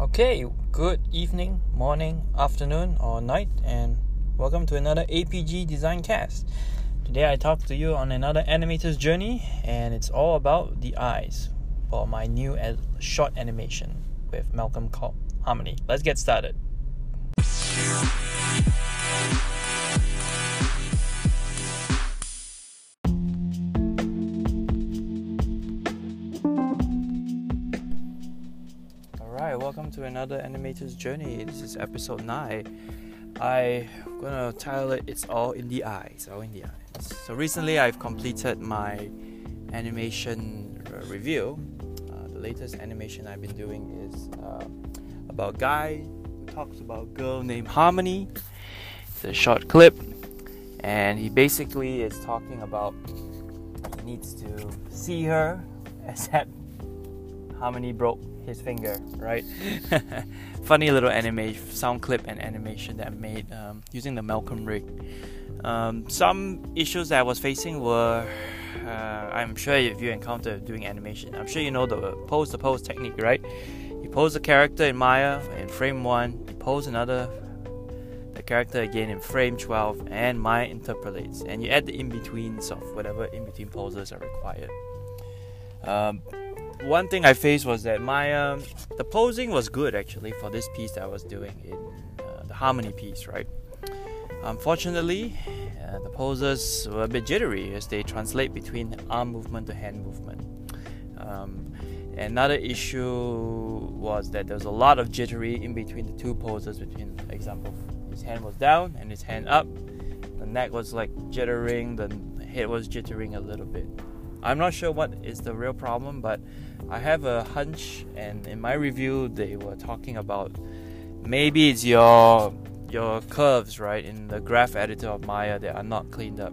Okay, good evening, morning, afternoon, or night, and welcome to another APG Design Cast. Today I talk to you on another animator's journey, and it's all about the eyes for my new short animation with Malcolm Harmony. Let's get started. Welcome to another animator's journey. This is episode 9. I'm gonna title it It's All in the Eyes. All in the eyes. So recently I've completed my animation review. Uh, the latest animation I've been doing is uh, about a guy who talks about a girl named Harmony. It's a short clip, and he basically is talking about he needs to see her, except Harmony broke his finger, right? Funny little anime sound clip and animation that I made um, using the Malcolm rig. Um, some issues that I was facing were uh, I'm sure if you encounter doing animation, I'm sure you know the pose to pose technique, right? You pose the character in Maya in frame 1, you pose another the character again in frame 12, and Maya interpolates, and you add the in betweens of whatever in between poses are required. Um, one thing I faced was that my um, the posing was good actually for this piece that I was doing in uh, the harmony piece, right? Unfortunately, uh, the poses were a bit jittery as they translate between arm movement to hand movement. Um, another issue was that there was a lot of jittery in between the two poses. Between, for example, his hand was down and his hand up. The neck was like jittering. The head was jittering a little bit. I'm not sure what is the real problem, but I have a hunch, and in my review, they were talking about maybe it's your your curves, right, in the graph editor of Maya that are not cleaned up.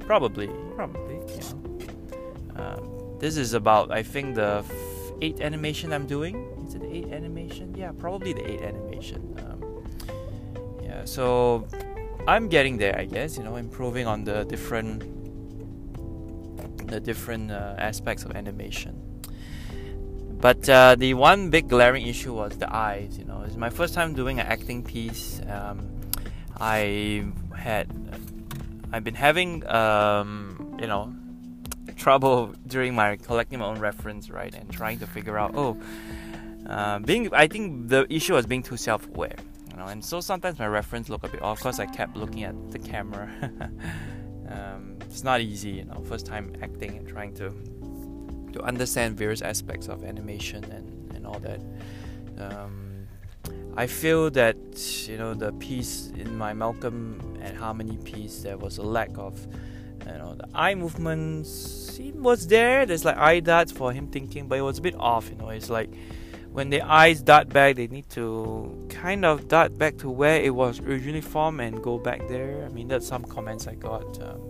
Probably, probably. Know. Um, this is about I think the f- eight animation I'm doing. Is it eight animation? Yeah, probably the eight animation. Um, yeah, so I'm getting there, I guess. You know, improving on the different the different uh, aspects of animation. But uh, the one big glaring issue was the eyes. You know, it's my first time doing an acting piece. Um, I had, I've been having, um, you know, trouble during my collecting my own reference, right, and trying to figure out. Oh, uh, being, I think the issue was being too self-aware. You know, and so sometimes my reference looked a bit off because I kept looking at the camera. um, it's not easy, you know, first time acting and trying to to understand various aspects of animation and, and all that. Um, I feel that you know the piece in my Malcolm and Harmony piece there was a lack of you know the eye movements. It was there. There's like eye darts for him thinking but it was a bit off you know. It's like when the eyes dart back they need to kind of dart back to where it was originally formed and go back there. I mean that's some comments I got. Um,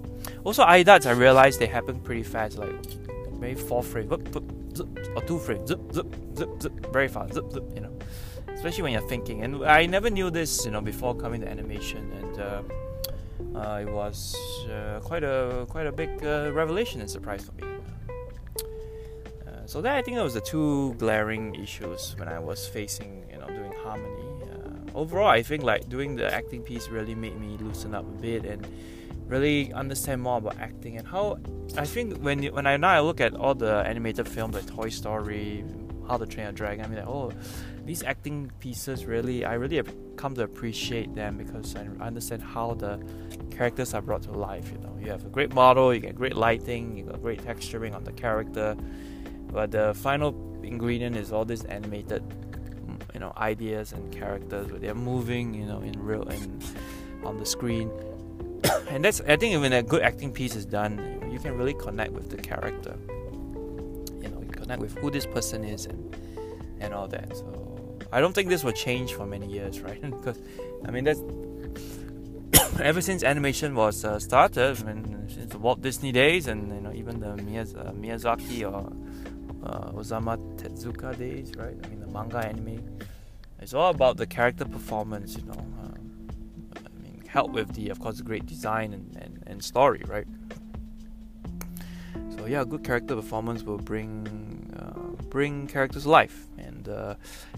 also eye darts I realized they happen pretty fast. Like maybe four frames, zip, zip, or two frames, zip, zip, zip, zip, very fast, zip, zip, you know. Especially when you're thinking. And I never knew this, you know, before coming to animation, and uh, uh, it was uh, quite a quite a big uh, revelation and surprise for me. Uh, so that I think that was the two glaring issues when I was facing, you know, doing harmony. Uh, overall, I think like doing the acting piece really made me loosen up a bit and really understand more about acting and how I think when when I now I look at all the animated films like Toy Story, How to Train Your Dragon, I mean like oh these acting pieces really I really have come to appreciate them because I understand how the characters are brought to life. You know, you have a great model, you get great lighting, you got great texturing on the character, but the final ingredient is all these animated you know ideas and characters where they're moving you know in real and on the screen and that's I think when a good acting piece is done, you, can really connect with the character. You know, you connect with who this person is and and all that. So I don't think this will change for many years, right? because I mean that's ever since animation was uh, started, I mean, since the Walt Disney days, and you know even the uh, Miyazaki or uh, Osamu Tezuka days, right? I mean the manga anime. It's all about the character performance, you know help with the, of course, great design and, and, and story, right? So yeah, good character performance will bring uh, bring characters life, and uh,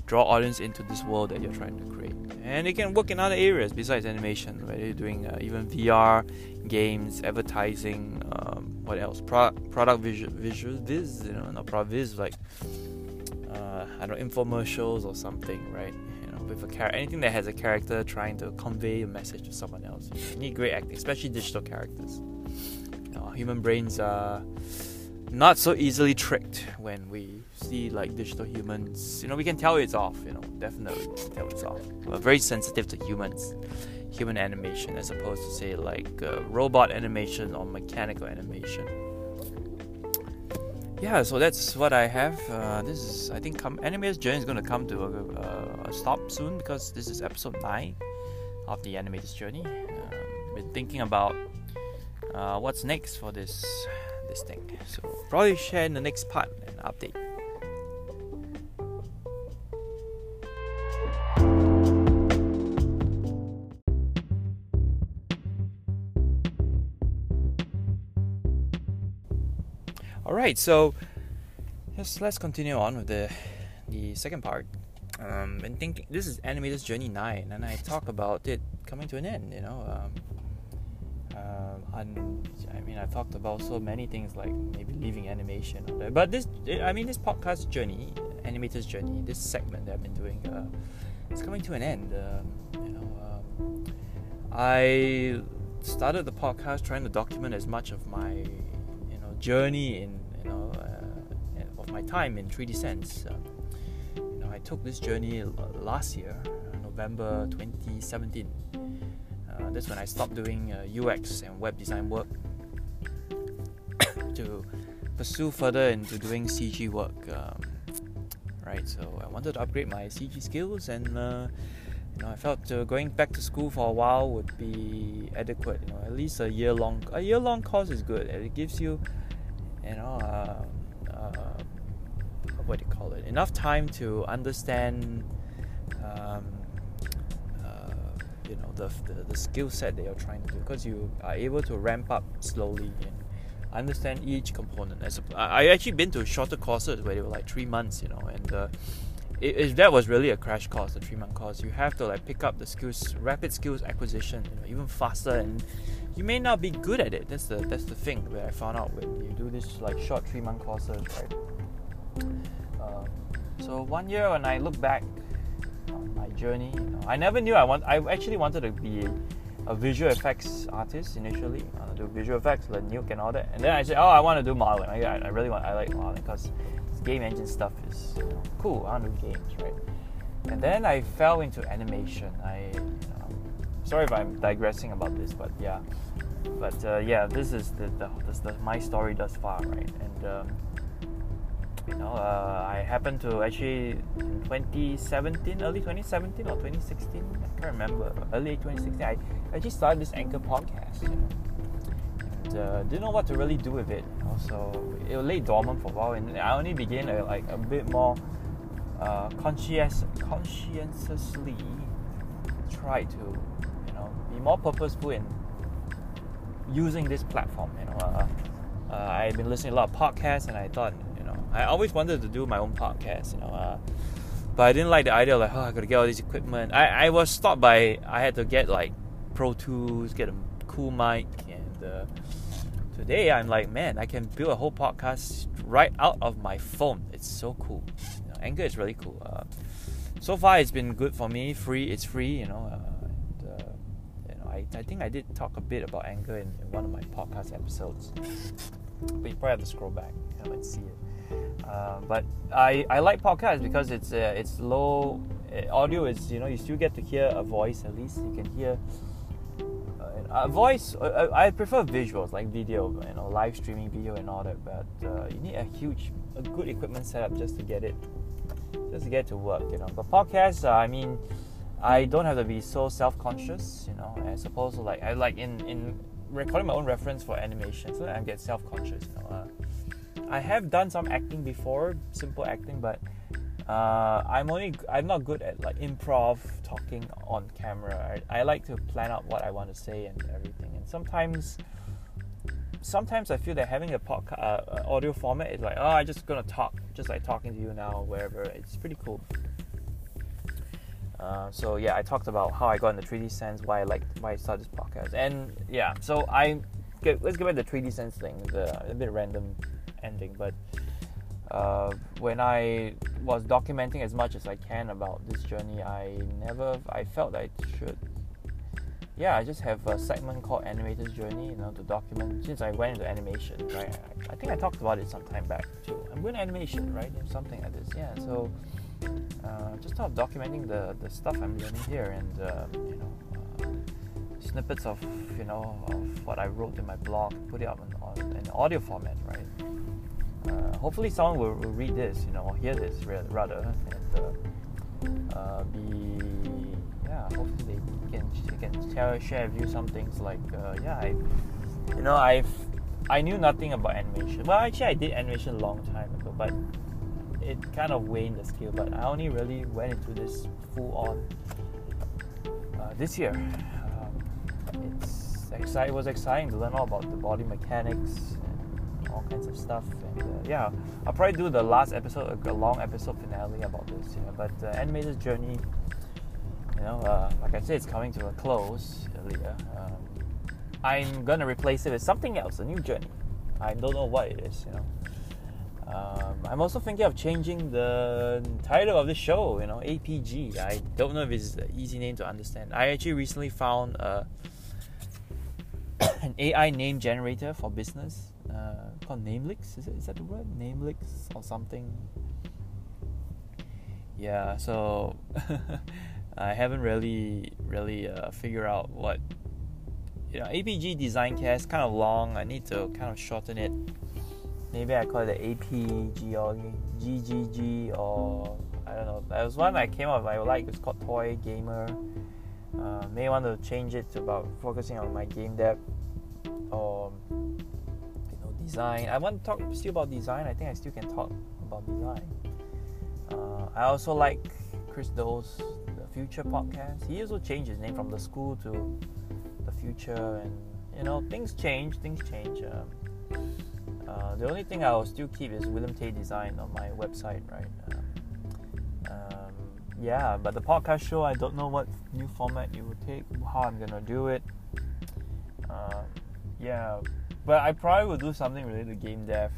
draw audience into this world that you're trying to create. And it can work in other areas besides animation, whether you're doing uh, even VR, games, advertising, um, what else? Pro- product visual, visual viz, you know, not product viz, like uh, I don't know, infomercials or something, right? With a character, anything that has a character trying to convey a message to someone else. You need great acting, especially digital characters. Human brains are not so easily tricked when we see like digital humans. You know, we can tell it's off. You know, definitely tell it's off. We're very sensitive to humans, human animation, as opposed to say like uh, robot animation or mechanical animation. Yeah, so that's what I have. Uh, this is, I think, come, Animator's Journey is going to come to a, a, stop soon because this is episode nine of the Animator's Journey. Um, been thinking about uh, what's next for this this thing. So probably share in the next part and update. All right, so yes, let's continue on with the the second part. Um, and thinking this is Animator's Journey Nine, and I talk about it coming to an end. You know, um, um, I mean, I talked about so many things like maybe leaving animation, but this, I mean, this podcast journey, animator's journey, this segment that I've been doing, uh, it's coming to an end. Um, you know, um, I started the podcast trying to document as much of my, you know, journey in, you know, uh, of my time in 3D Sense. Uh, you know, I took this journey last year, November 2017 uh, that's when I stopped doing uh, UX and web design work to pursue further into doing CG work. Um, right, so I wanted to upgrade my CG skills, and uh, you know, I felt uh, going back to school for a while would be adequate. You know, at least a year long. A year long course is good. It gives you, you know, uh, uh, what do you call it? Enough time to understand. Um, you know the, the, the skill set that you're trying to do because you are able to ramp up slowly and understand each component as a, I actually been to shorter courses where they were like three months you know and uh, it, it, that was really a crash course a three month course you have to like pick up the skills rapid skills acquisition you know even faster and you may not be good at it that's the that's the thing where I found out when you do this like short three month courses right um, so one year when I look back on my journey. You know, I never knew I want. I actually wanted to be a visual effects artist initially. I do visual effects, like Nuke and all that. And then I said, oh, I want to do modeling. I, I really want. I like modeling because game engine stuff is cool. I want to do games, right? And then I fell into animation. I, sorry if I'm digressing about this, but yeah, but uh, yeah, this is the, the, this the my story thus far, right? And um, you know, uh, I happened to actually in 2017, early 2017 or 2016, I can't remember, early 2016, I actually started this Anchor podcast, you know, uh, didn't know what to really do with it. So it lay dormant for a while, and I only began to like a bit more uh, conscious, conscientiously try to, you know, be more purposeful in using this platform. You know, uh, uh, I've been listening a lot of podcasts, and I thought you know, I always wanted to do my own podcast, you know. Uh, but I didn't like the idea of like, oh, I gotta get all this equipment. I, I was stopped by I had to get like Pro Tools, get a cool mic, and uh, today I'm like, man, I can build a whole podcast right out of my phone. It's so cool. You know, Anchor is really cool. Uh, so far, it's been good for me. Free, it's free, you know. Uh, and, uh, you know, I, I think I did talk a bit about Anchor in, in one of my podcast episodes. But you probably have to scroll back and see it. Uh, but I, I like podcasts because it's uh, it's low uh, audio is you know you still get to hear a voice at least you can hear uh, voice uh, I prefer visuals like video you know live streaming video and all that but you need a huge a good equipment setup just to get it just to get to work you know. But podcasts I mean I don't have to be so self-conscious you know as opposed to like I like in in recording my own reference for animation so I get self-conscious you know. I have done some acting before, simple acting, but uh, I'm only I'm not good at like improv talking on camera. I, I like to plan out what I want to say and everything, and sometimes sometimes I feel that having a podcast uh, audio format is like, oh, I'm just gonna talk, just like talking to you now, wherever. It's pretty cool. Uh, so yeah, I talked about how I got into 3D Sense, why I like why I started this podcast, and yeah, so I get, let's get back to the 3D Sense thing. The, a bit random ending, but uh, when I was documenting as much as I can about this journey, I never I felt I should. Yeah, I just have a segment called Animator's Journey, you know, to document since I went into animation, right? I, I think I talked about it some time back too. I'm going to animation, right? Something like this, yeah. So uh, just start documenting the, the stuff I'm learning here and uh, you know uh, snippets of you know of what I wrote in my blog, put it up in, in audio format, right? Uh, hopefully someone will, will, read this, you know, hear this rather, and uh, uh, be yeah. Hopefully they can they can share share with you some things like yeah, I you know I've I knew nothing about animation. Well, actually I did animation a long time ago, but it kind of waned the skill, but I only really went into this full on uh, this year. Um, it's exciting. It was exciting to learn all about the body mechanics all kinds of stuff. And uh, yeah, I'll probably do the last episode, a long episode finale about this. Yeah. But uh, animator's journey, you know, uh, like I said, it's coming to a close. Um, I'm gonna replace it with something else, a new journey. I don't know what it is, you know. Um, I'm also thinking of changing the title of the show, you know, APG. I don't know if it's an easy name to understand. I actually recently found uh, an AI name generator for business called Namelix. Is, it, is that the word? Namelix or something? Yeah, so I haven't really, really uh, figured out what. You know, APG design cast kind of long. I need to kind of shorten it maybe I call it APG or GGG or I don't know. There was one I came up I like. It's called Toy Gamer. Uh, may want to change it to about focusing on my game dev or know design. I want to talk still about design. I think I still can talk about design. Uh, I also like Chris Do's the Future podcast. He also changed his name from the school to the future, and you know things change. Things change. Um, uh, the only thing I will still keep is William Teh Design on my website, right? Um, um, yeah, but the podcast show, I don't know what new format it will take, how I'm gonna do it. Um, yeah, but I probably will do something related to game dev,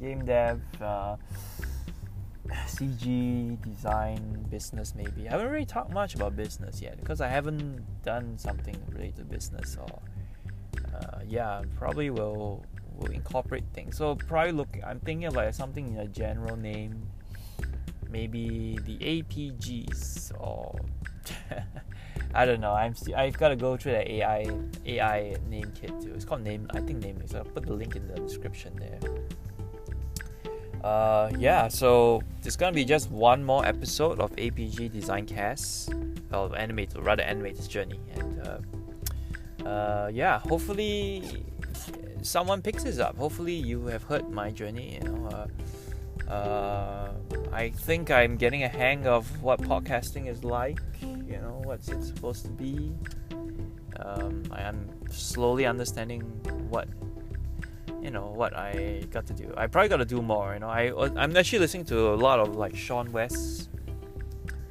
game dev, uh, CG design, business maybe. I haven't really talked much about business yet because I haven't done something related to business or. Uh, yeah, probably will will incorporate things. So probably look, I'm thinking of like something in a general name, maybe the APGs or I don't know. I'm I've got to go through the AI AI name kit too. It's called name. I think name. So I'll put the link in the description there. Uh, yeah, so there's gonna be just one more episode of APG Design Cast, or animate, rather animator's journey, and uh, uh, yeah, hopefully someone picks this up. Hopefully, you have heard my journey. You know, uh, uh, I think I'm getting a hang of what podcasting is like. You know, what's it supposed to be. Um, I am slowly understanding what you know what I got to do. I probably got to do more. You know, I I'm actually listening to a lot of like Sean Wes.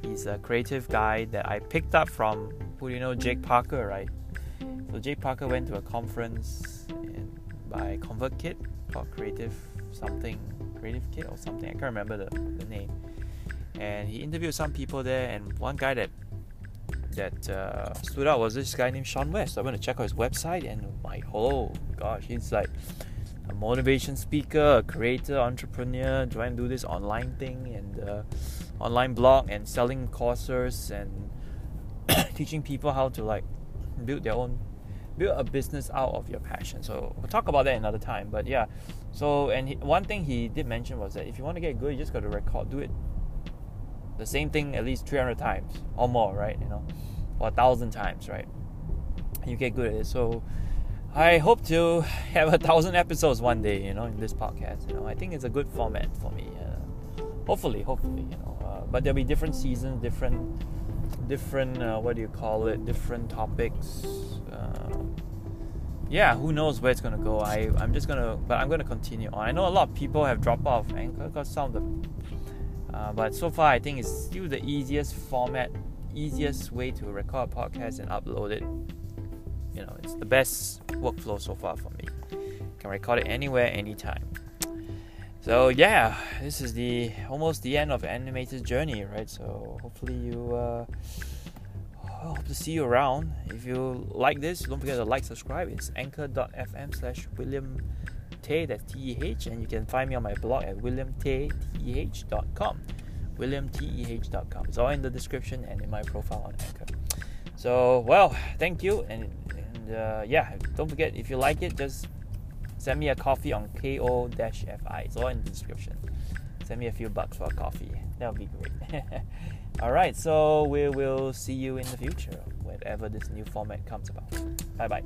He's a creative guy that I picked up from. Who do you know? Jake Parker, right? So Jake Parker went to a conference by ConvertKit called Creative something, Creative Kit or something. I can't remember the, the name. And he interviewed some people there, and one guy that that uh, stood out was this guy named Sean Wes. I went to check out his website, and my oh gosh, he's like a motivation speaker, a creator, entrepreneur, trying to do this online thing and uh, online blog and selling courses and teaching people how to like build their own build a business out of your passion. So we'll talk about that another time. But yeah, so and he, one thing he did mention was that if you want to get good, you just got to record, do it the same thing at least 300 times or more, right? You know, or a thousand times, right? You get good at it. So I hope to have a thousand episodes one day, you know, in this podcast. You know, I think it's a good format for me. Uh, hopefully, hopefully, you know. Uh, but there'll be different seasons, different, different. Uh, what do you call it? Different topics yeah, who knows where it's gonna go? I I'm just gonna, but I'm gonna continue on. I know a lot of people have dropped off Anchor because some of the, uh, but so far I think it's still the easiest format, easiest way to record a podcast and upload it. You know, it's the best workflow so far for me. Can record it anywhere, anytime. So yeah, this is the almost the end of animated journey, right? So hopefully you. Uh, hope to see you around. If you like this, don't forget to like, subscribe. It's anchor.fm slash William Teh, that's T-E-H, and you can find me on my blog at williamtayth.com. williamteh.com. It's all in the description and in my profile on Anchor. So, well, thank you, and, and uh, yeah, don't forget, if you like it, just send me a coffee on ko-fi. It's all in the description. Send me a few bucks for a coffee. That would be great. Alright, so we will see you in the future, whenever this new format comes about. Bye bye.